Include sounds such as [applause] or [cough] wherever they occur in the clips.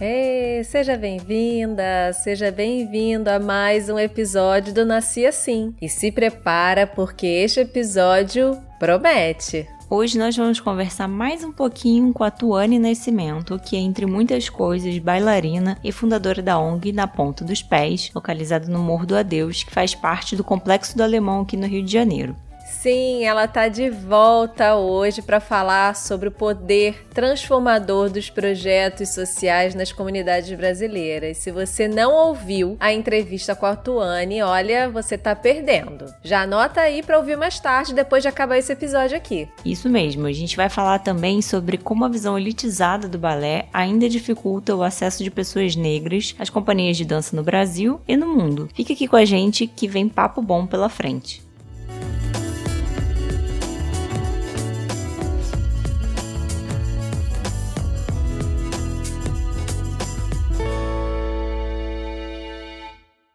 Ei, seja bem-vinda, seja bem-vindo a mais um episódio do Nasci Assim. E se prepara porque este episódio promete. Hoje nós vamos conversar mais um pouquinho com a Tuane Nascimento, que é, entre muitas coisas, bailarina e fundadora da ONG Na Ponta dos Pés, localizada no Morro do Adeus, que faz parte do Complexo do Alemão aqui no Rio de Janeiro. Sim, ela está de volta hoje para falar sobre o poder transformador dos projetos sociais nas comunidades brasileiras. Se você não ouviu a entrevista com a Tuane, olha, você está perdendo. Já anota aí para ouvir mais tarde, depois de acabar esse episódio aqui. Isso mesmo, a gente vai falar também sobre como a visão elitizada do balé ainda dificulta o acesso de pessoas negras às companhias de dança no Brasil e no mundo. Fique aqui com a gente que vem papo bom pela frente.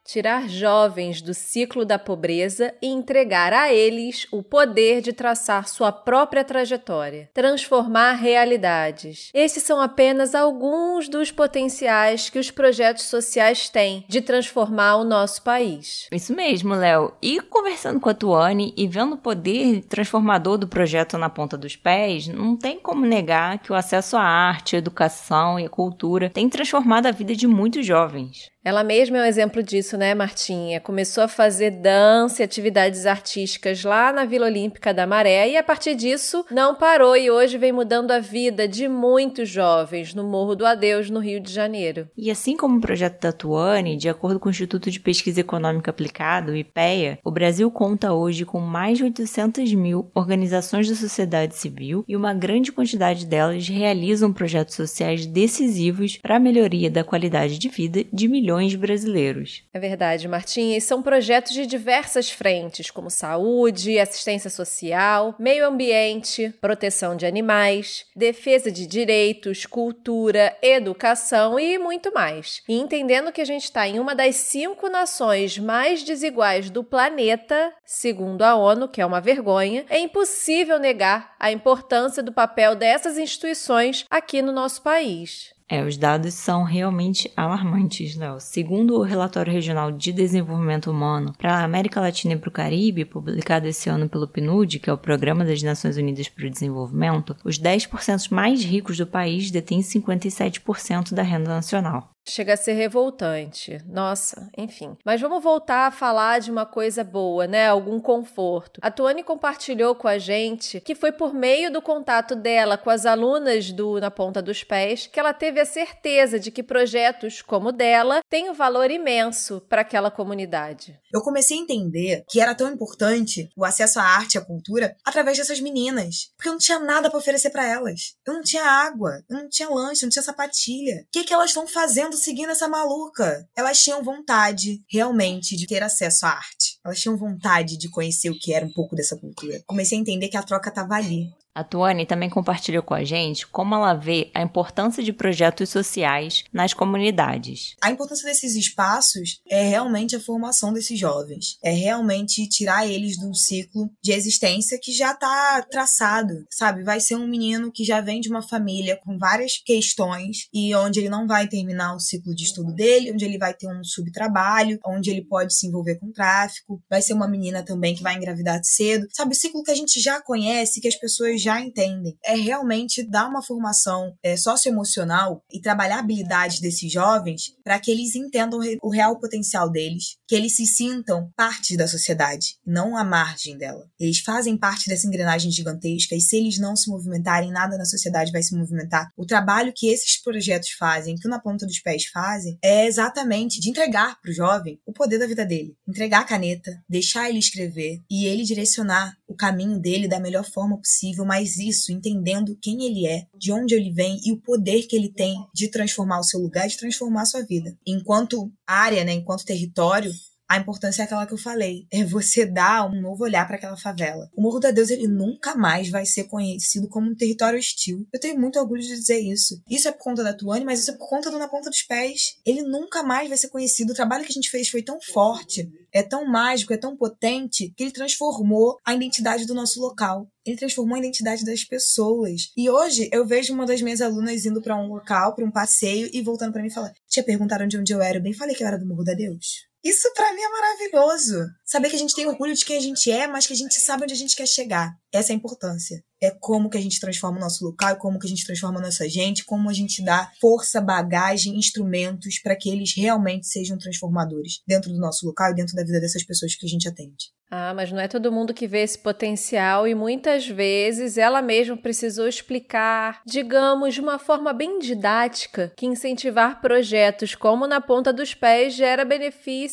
Tirar jovens do ciclo da pobreza e entregar a eles o poder de traçar sua própria trajetória, transformar realidades. Esses são apenas alguns dos potenciais que os projetos sociais têm de transformar o nosso país. Isso mesmo, Léo. E conversando com a Tuane e vendo o poder transformador do projeto na ponta dos pés, não tem como negar que o acesso à arte, à educação e à cultura tem transformado a vida de muitos jovens. Ela mesma é um exemplo disso, né, Martinha? Começou a fazer dança e atividades artísticas lá na Vila Olímpica da Maré e a partir disso não parou e hoje vem mudando a vida de muitos jovens no Morro do Adeus, no Rio de Janeiro. E assim como o projeto da Tuane, de acordo com o Instituto de Pesquisa Econômica Aplicada, o IPEA, o Brasil conta hoje com mais de 800 mil organizações da sociedade civil e uma grande quantidade delas realizam projetos sociais decisivos para a melhoria da qualidade de vida de milhões milhões de brasileiros. É verdade, Martim. E são projetos de diversas frentes, como saúde, assistência social, meio ambiente, proteção de animais, defesa de direitos, cultura, educação e muito mais. E entendendo que a gente está em uma das cinco nações mais desiguais do planeta, segundo a ONU, que é uma vergonha, é impossível negar a importância do papel dessas instituições aqui no nosso país. É, os dados são realmente alarmantes, Léo. Segundo o relatório regional de desenvolvimento humano para a América Latina e para o Caribe, publicado esse ano pelo PNUD, que é o Programa das Nações Unidas para o Desenvolvimento, os 10% mais ricos do país detêm 57% da renda nacional. Chega a ser revoltante. Nossa, enfim. Mas vamos voltar a falar de uma coisa boa, né? Algum conforto. A Tuane compartilhou com a gente que foi por meio do contato dela com as alunas do Na Ponta dos Pés que ela teve a certeza de que projetos como o dela têm um valor imenso para aquela comunidade. Eu comecei a entender que era tão importante o acesso à arte e à cultura através dessas meninas, porque eu não tinha nada para oferecer para elas. Eu não tinha água, eu não tinha lanche, eu não tinha sapatilha. O que, que elas estão fazendo seguindo essa maluca. Elas tinham vontade, realmente, de ter acesso à arte. Elas tinham vontade de conhecer o que era um pouco dessa cultura. Comecei a entender que a troca estava ali. A Tuane também compartilhou com a gente como ela vê a importância de projetos sociais nas comunidades. A importância desses espaços é realmente a formação desses jovens, é realmente tirar eles de um ciclo de existência que já está traçado, sabe? Vai ser um menino que já vem de uma família com várias questões e onde ele não vai terminar o ciclo de estudo dele, onde ele vai ter um subtrabalho, onde ele pode se envolver com tráfico, vai ser uma menina também que vai engravidar cedo, sabe? O ciclo que a gente já conhece, que as pessoas já entendem. É realmente dar uma formação é, socioemocional e trabalhar habilidades desses jovens para que eles entendam o real potencial deles, que eles se sintam parte da sociedade, não à margem dela. Eles fazem parte dessa engrenagem gigantesca e se eles não se movimentarem, nada na sociedade vai se movimentar. O trabalho que esses projetos fazem, que o Na Ponta dos Pés fazem, é exatamente de entregar para o jovem o poder da vida dele. Entregar a caneta, deixar ele escrever e ele direcionar o caminho dele da melhor forma possível, mas isso entendendo quem ele é, de onde ele vem e o poder que ele tem de transformar o seu lugar, de transformar a sua vida. Enquanto área, né, enquanto território, a importância é aquela que eu falei. É você dar um novo olhar para aquela favela. O Morro da Deus, ele nunca mais vai ser conhecido como um território hostil. Eu tenho muito orgulho de dizer isso. Isso é por conta da Tuane, mas isso é por conta do Na Ponta dos Pés. Ele nunca mais vai ser conhecido. O trabalho que a gente fez foi tão forte, é tão mágico, é tão potente, que ele transformou a identidade do nosso local. Ele transformou a identidade das pessoas. E hoje eu vejo uma das minhas alunas indo para um local, para um passeio e voltando para mim e falar: "Tinha perguntaram de onde eu era, eu bem falei que eu era do Morro da Deus". Isso para mim é maravilhoso. Saber que a gente tem orgulho de quem a gente é, mas que a gente sabe onde a gente quer chegar. Essa é a importância. É como que a gente transforma o nosso local, é como que a gente transforma a nossa gente, como a gente dá força, bagagem, instrumentos para que eles realmente sejam transformadores dentro do nosso local e dentro da vida dessas pessoas que a gente atende. Ah, mas não é todo mundo que vê esse potencial e muitas vezes ela mesma precisou explicar, digamos, de uma forma bem didática, que incentivar projetos como na ponta dos pés gera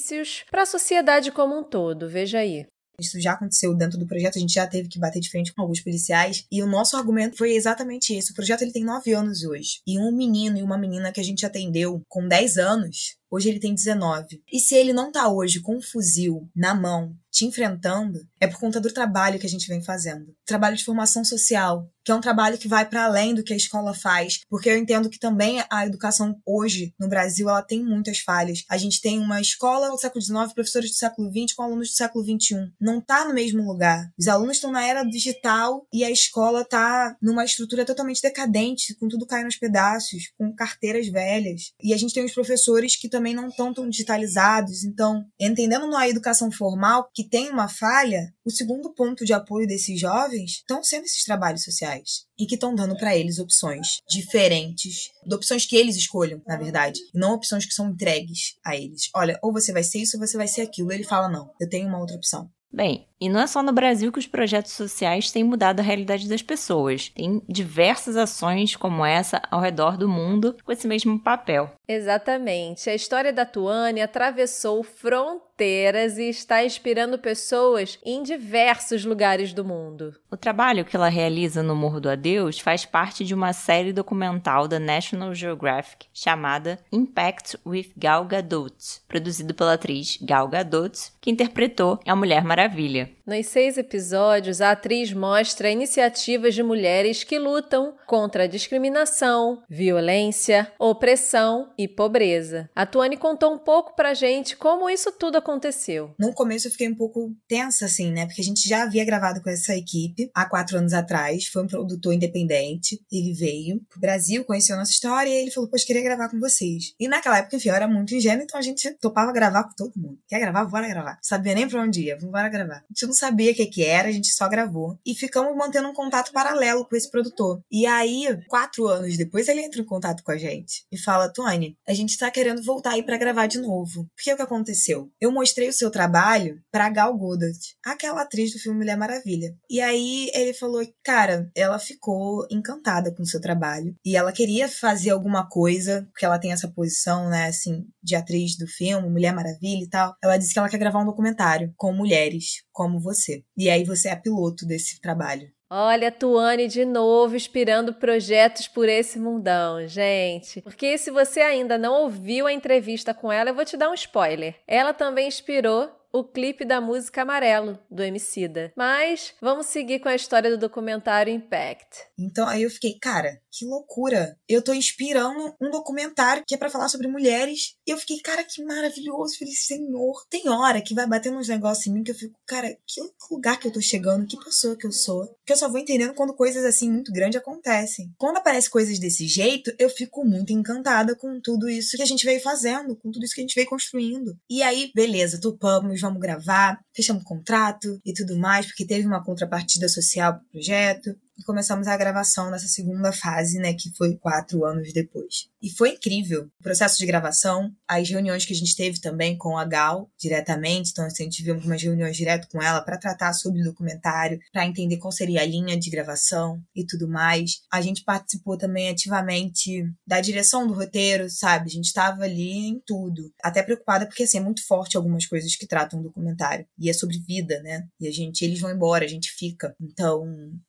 benefícios para a sociedade como um todo. Veja aí. Isso já aconteceu dentro do projeto, a gente já teve que bater de frente com alguns policiais. E o nosso argumento foi exatamente esse. O projeto ele tem nove anos hoje. E um menino e uma menina que a gente atendeu com 10 anos, hoje ele tem 19. E se ele não tá hoje com um fuzil na mão, te enfrentando, é por conta do trabalho que a gente vem fazendo. Trabalho de formação social, que é um trabalho que vai para além do que a escola faz, porque eu entendo que também a educação hoje no Brasil ela tem muitas falhas. A gente tem uma escola do século XIX, professores do século XX com alunos do século XXI. Não está no mesmo lugar. Os alunos estão na era digital e a escola está numa estrutura totalmente decadente, com tudo caindo aos pedaços, com carteiras velhas. E a gente tem os professores que também não estão tão digitalizados. Então, entendendo na educação formal que tem uma falha, o segundo ponto de apoio desses jovens estão sendo esses trabalhos sociais e que estão dando para eles opções diferentes, opções que eles escolham, na verdade, e não opções que são entregues a eles. Olha, ou você vai ser isso ou você vai ser aquilo. Ele fala não, eu tenho uma outra opção. Bem, e não é só no Brasil que os projetos sociais têm mudado a realidade das pessoas. Tem diversas ações como essa ao redor do mundo com esse mesmo papel. Exatamente. A história da Tuane atravessou fronteiras e está inspirando pessoas em diversos lugares do mundo. O trabalho que ela realiza no Morro do Adeus faz parte de uma série documental da National Geographic chamada Impact with Gal Gadot, produzido pela atriz Gal Gadot, que interpretou a Mulher Maravilha. Nos seis episódios, a atriz mostra iniciativas de mulheres que lutam contra a discriminação, violência, opressão e pobreza. A Tuane contou um pouco pra gente como isso tudo aconteceu. No começo eu fiquei um pouco tensa, assim, né? Porque a gente já havia gravado com essa equipe há quatro anos atrás. Foi um produtor independente. Ele veio pro Brasil, conheceu a nossa história e ele falou: Poxa, queria gravar com vocês. E naquela época, enfim, eu era muito ingênuo, então a gente topava gravar com todo mundo. Quer gravar? Bora gravar. Não sabia nem pra onde ia. Vamos gravar. A gente não sabia o que, que era, a gente só gravou. E ficamos mantendo um contato paralelo com esse produtor. E aí, quatro anos depois, ele entra em contato com a gente e fala: Tony, a gente tá querendo voltar aí para gravar de novo. O que aconteceu? Eu mostrei o seu trabalho pra Gal Gadot, aquela atriz do filme Mulher Maravilha. E aí ele falou: cara, ela ficou encantada com o seu trabalho e ela queria fazer alguma coisa, porque ela tem essa posição, né, assim, de atriz do filme, Mulher Maravilha e tal. Ela disse que ela quer gravar um documentário com mulheres como você. E aí você é piloto desse trabalho. Olha a Tuane de novo inspirando projetos por esse mundão, gente. Porque se você ainda não ouviu a entrevista com ela, eu vou te dar um spoiler. Ela também inspirou o clipe da música Amarelo, do Emicida. Mas vamos seguir com a história do documentário Impact. Então aí eu fiquei, cara, que loucura. Eu tô inspirando um documentário que é para falar sobre mulheres. E eu fiquei, cara, que maravilhoso. Falei, senhor. Tem hora que vai batendo uns negócios em mim que eu fico, cara, que lugar que eu tô chegando, que pessoa que eu sou. Que eu só vou entendendo quando coisas assim muito grandes acontecem. Quando aparecem coisas desse jeito, eu fico muito encantada com tudo isso que a gente veio fazendo, com tudo isso que a gente veio construindo. E aí, beleza, topamos, vamos gravar, fechamos contrato e tudo mais, porque teve uma contrapartida social pro projeto e começamos a gravação nessa segunda fase, né, que foi quatro anos depois. E foi incrível o processo de gravação, as reuniões que a gente teve também com a Gal diretamente, então assim, a gente teve algumas reuniões direto com ela para tratar sobre o documentário, para entender qual seria a linha de gravação e tudo mais. A gente participou também ativamente da direção do roteiro, sabe? A gente estava ali em tudo, até preocupada porque assim é muito forte algumas coisas que tratam o documentário e é sobre vida, né? E a gente, eles vão embora, a gente fica. Então,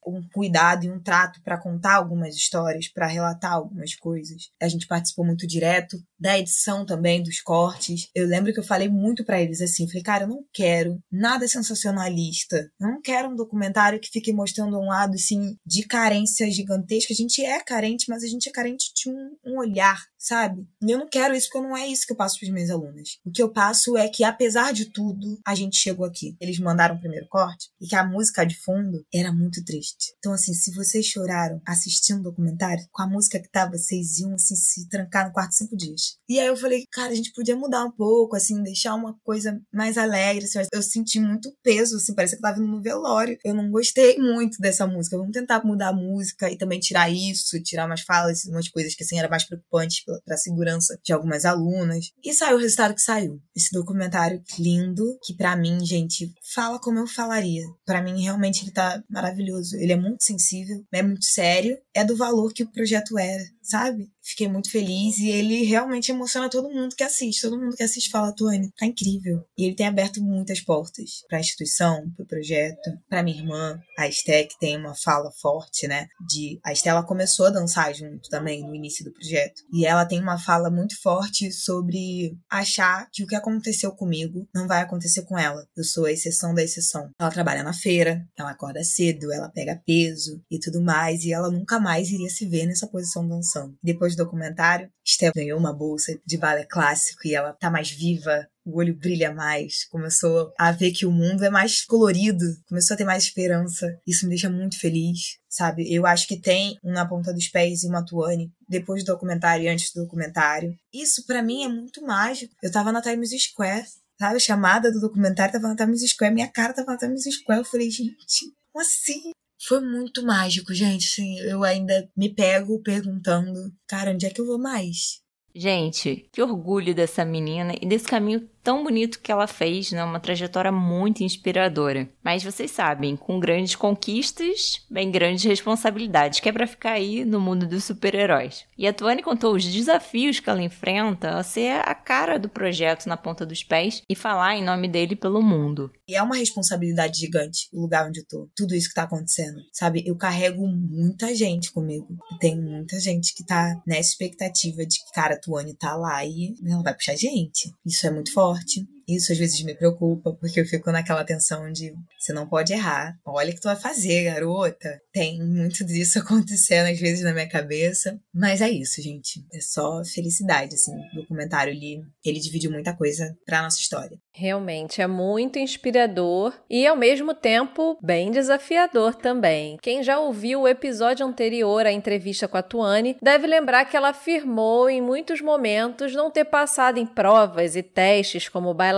um cuidado cuidado e um trato para contar algumas histórias, para relatar algumas coisas. A gente participou muito direto da edição também, dos cortes. Eu lembro que eu falei muito para eles assim, falei, cara, eu não quero nada sensacionalista. Eu não quero um documentário que fique mostrando um lado, assim, de carência gigantesca. A gente é carente, mas a gente é carente de um, um olhar, sabe? E eu não quero isso porque não é isso que eu passo para os meus alunos. O que eu passo é que, apesar de tudo, a gente chegou aqui. Eles mandaram o primeiro corte e que a música de fundo era muito triste. Então, assim, se vocês choraram assistindo o documentário, com a música que tava, vocês iam, assim, se trancar no quarto cinco dias. E aí eu falei, cara, a gente podia mudar um pouco, assim, deixar uma coisa mais alegre. Assim, eu senti muito peso, assim, parecia que eu tava indo no velório. Eu não gostei muito dessa música. Vamos tentar mudar a música e também tirar isso, tirar umas falas, umas coisas que, assim, eram mais preocupantes pra segurança de algumas alunas. E saiu o resultado que saiu. Esse documentário lindo, que para mim, gente, fala como eu falaria. para mim, realmente, ele tá maravilhoso. Ele é muito sensível, é muito sério, é do valor que o projeto era sabe? Fiquei muito feliz e ele realmente emociona todo mundo que assiste. Todo mundo que assiste fala, Tony, tá incrível. E ele tem aberto muitas portas para a instituição, para o projeto, para minha irmã, a Esté, que tem uma fala forte, né? De a Esté ela começou a dançar junto também no início do projeto. E ela tem uma fala muito forte sobre achar que o que aconteceu comigo não vai acontecer com ela. Eu sou a exceção da exceção. Ela trabalha na feira, ela acorda cedo, ela pega peso e tudo mais, e ela nunca mais iria se ver nessa posição dançando depois do documentário, Esther ganhou uma bolsa de balé clássico e ela tá mais viva, o olho brilha mais, começou a ver que o mundo é mais colorido, começou a ter mais esperança. Isso me deixa muito feliz, sabe? Eu acho que tem um na ponta dos pés e uma Tuane depois do documentário e antes do documentário. Isso para mim é muito mágico. Eu tava na Times Square, sabe? A chamada do documentário tava na Times Square, minha cara tava na Times Square. Eu falei, gente, como assim? Foi muito mágico, gente. Assim, eu ainda me pego perguntando, cara, onde é que eu vou mais? Gente, que orgulho dessa menina e desse caminho tão bonito que ela fez, né? Uma trajetória muito inspiradora. Mas vocês sabem, com grandes conquistas, vem grandes responsabilidades, que é pra ficar aí no mundo dos super-heróis. E a Tuane contou os desafios que ela enfrenta a ser a cara do projeto na ponta dos pés e falar em nome dele pelo mundo. E é uma responsabilidade gigante o lugar onde eu tô. Tudo isso que tá acontecendo. Sabe? Eu carrego muita gente comigo. Tem muita gente que tá nessa expectativa de que, cara, a Tuane tá lá e ela vai puxar gente. Isso é muito forte forte. Isso às vezes me preocupa, porque eu fico naquela tensão de você não pode errar. Olha o que tu vai fazer, garota. Tem muito [laughs] disso acontecendo às vezes na minha cabeça. Mas é isso, gente. É só felicidade, assim. O documentário ali, ele dividiu muita coisa pra nossa história. Realmente é muito inspirador e ao mesmo tempo bem desafiador também. Quem já ouviu o episódio anterior à entrevista com a Tuane deve lembrar que ela afirmou em muitos momentos não ter passado em provas e testes como bailarina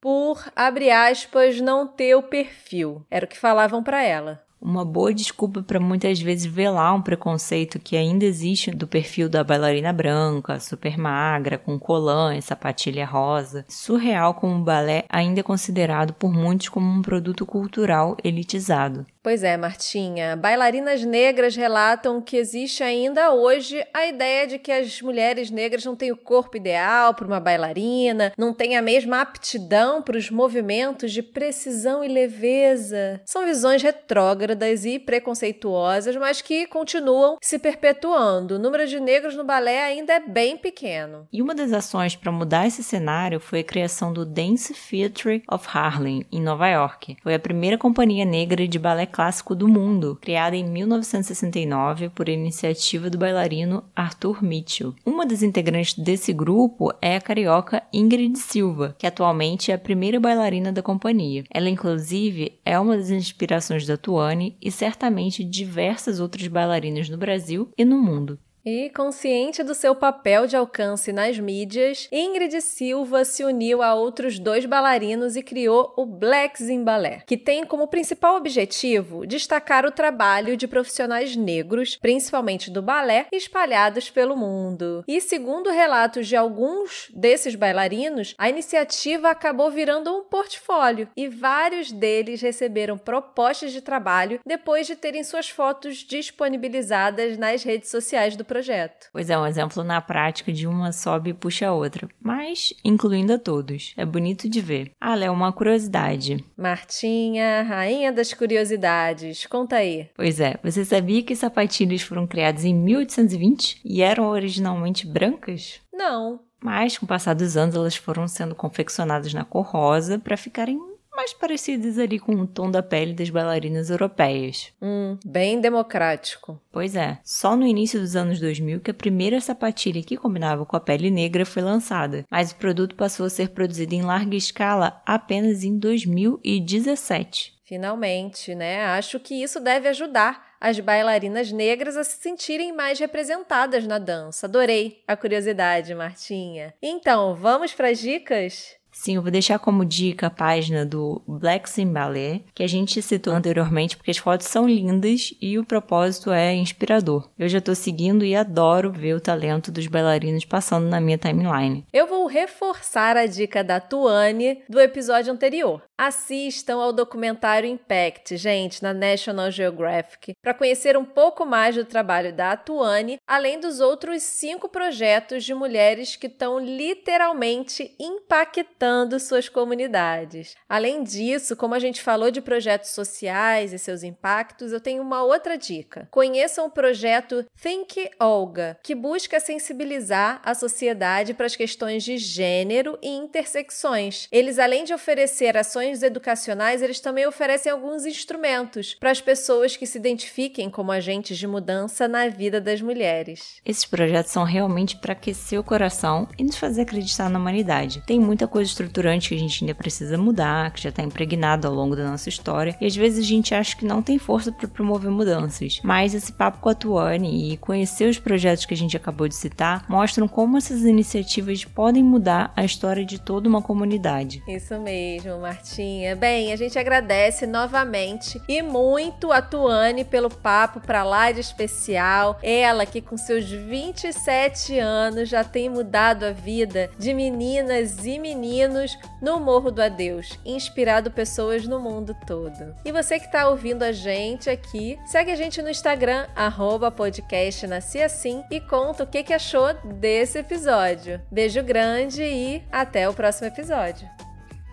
por, abre aspas, não ter o perfil. Era o que falavam para ela uma boa desculpa para muitas vezes velar um preconceito que ainda existe do perfil da bailarina branca, super magra, com colã e sapatilha rosa. Surreal como o balé ainda é considerado por muitos como um produto cultural elitizado. Pois é, Martinha. Bailarinas negras relatam que existe ainda hoje a ideia de que as mulheres negras não têm o corpo ideal para uma bailarina, não têm a mesma aptidão para os movimentos de precisão e leveza. São visões retrógradas e preconceituosas, mas que continuam se perpetuando. O número de negros no balé ainda é bem pequeno. E uma das ações para mudar esse cenário foi a criação do Dance Theatre of Harlem, em Nova York. Foi a primeira companhia negra de balé clássico do mundo, criada em 1969 por iniciativa do bailarino Arthur Mitchell. Uma das integrantes desse grupo é a carioca Ingrid Silva, que atualmente é a primeira bailarina da companhia. Ela, inclusive, é uma das inspirações da Tuane e certamente diversas outras bailarinas no Brasil e no mundo. E, consciente do seu papel de alcance nas mídias, Ingrid Silva se uniu a outros dois bailarinos e criou o Blacks in Ballet, que tem como principal objetivo destacar o trabalho de profissionais negros, principalmente do balé, espalhados pelo mundo. E, segundo relatos de alguns desses bailarinos, a iniciativa acabou virando um portfólio e vários deles receberam propostas de trabalho depois de terem suas fotos disponibilizadas nas redes sociais do projeto. Pois é, um exemplo na prática de uma sobe e puxa a outra, mas incluindo a todos. É bonito de ver. Ah, Léo, uma curiosidade. Martinha, rainha das curiosidades, conta aí. Pois é, você sabia que sapatilhas foram criadas em 1820 e eram originalmente brancas? Não. Mas, com o passar dos anos, elas foram sendo confeccionadas na cor rosa para ficarem mais parecidas ali com o tom da pele das bailarinas europeias. Hum, bem democrático. Pois é, só no início dos anos 2000 que a primeira sapatilha que combinava com a pele negra foi lançada, mas o produto passou a ser produzido em larga escala apenas em 2017. Finalmente, né? Acho que isso deve ajudar as bailarinas negras a se sentirem mais representadas na dança. Adorei a curiosidade, Martinha. Então, vamos para as dicas? Sim, eu vou deixar como dica a página do Black Sim Ballet, que a gente citou anteriormente, porque as fotos são lindas e o propósito é inspirador. Eu já tô seguindo e adoro ver o talento dos bailarinos passando na minha timeline. Eu vou reforçar a dica da Tuane do episódio anterior. Assistam ao documentário Impact, gente, na National Geographic, para conhecer um pouco mais do trabalho da Tuane, além dos outros cinco projetos de mulheres que estão literalmente impactando suas comunidades. Além disso, como a gente falou de projetos sociais e seus impactos, eu tenho uma outra dica. Conheçam o projeto Think Olga, que busca sensibilizar a sociedade para as questões de gênero e intersecções. Eles, além de oferecer ações educacionais, eles também oferecem alguns instrumentos para as pessoas que se identifiquem como agentes de mudança na vida das mulheres. Esses projetos são realmente para aquecer o coração e nos fazer acreditar na humanidade. Tem muita coisa estruturante que a gente ainda precisa mudar, que já está impregnado ao longo da nossa história, e às vezes a gente acha que não tem força para promover mudanças. Mas esse papo com a Tuane e conhecer os projetos que a gente acabou de citar mostram como essas iniciativas podem mudar a história de toda uma comunidade. Isso mesmo, Martinha. Bem, a gente agradece novamente e muito a Tuane pelo papo para lá de especial. Ela que com seus 27 anos já tem mudado a vida de meninas e meninos meninos no Morro do Adeus, inspirado pessoas no mundo todo. E você que está ouvindo a gente aqui, segue a gente no Instagram, arroba podcast Nasci Assim e conta o que, que achou desse episódio. Beijo grande e até o próximo episódio.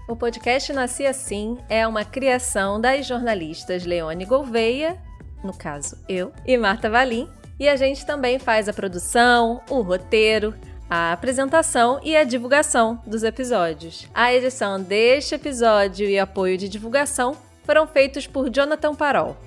O podcast Nasci Assim é uma criação das jornalistas Leone Gouveia, no caso eu, e Marta Valim, e a gente também faz a produção, o roteiro, a apresentação e a divulgação dos episódios. A edição deste episódio e apoio de divulgação foram feitos por Jonathan Parol.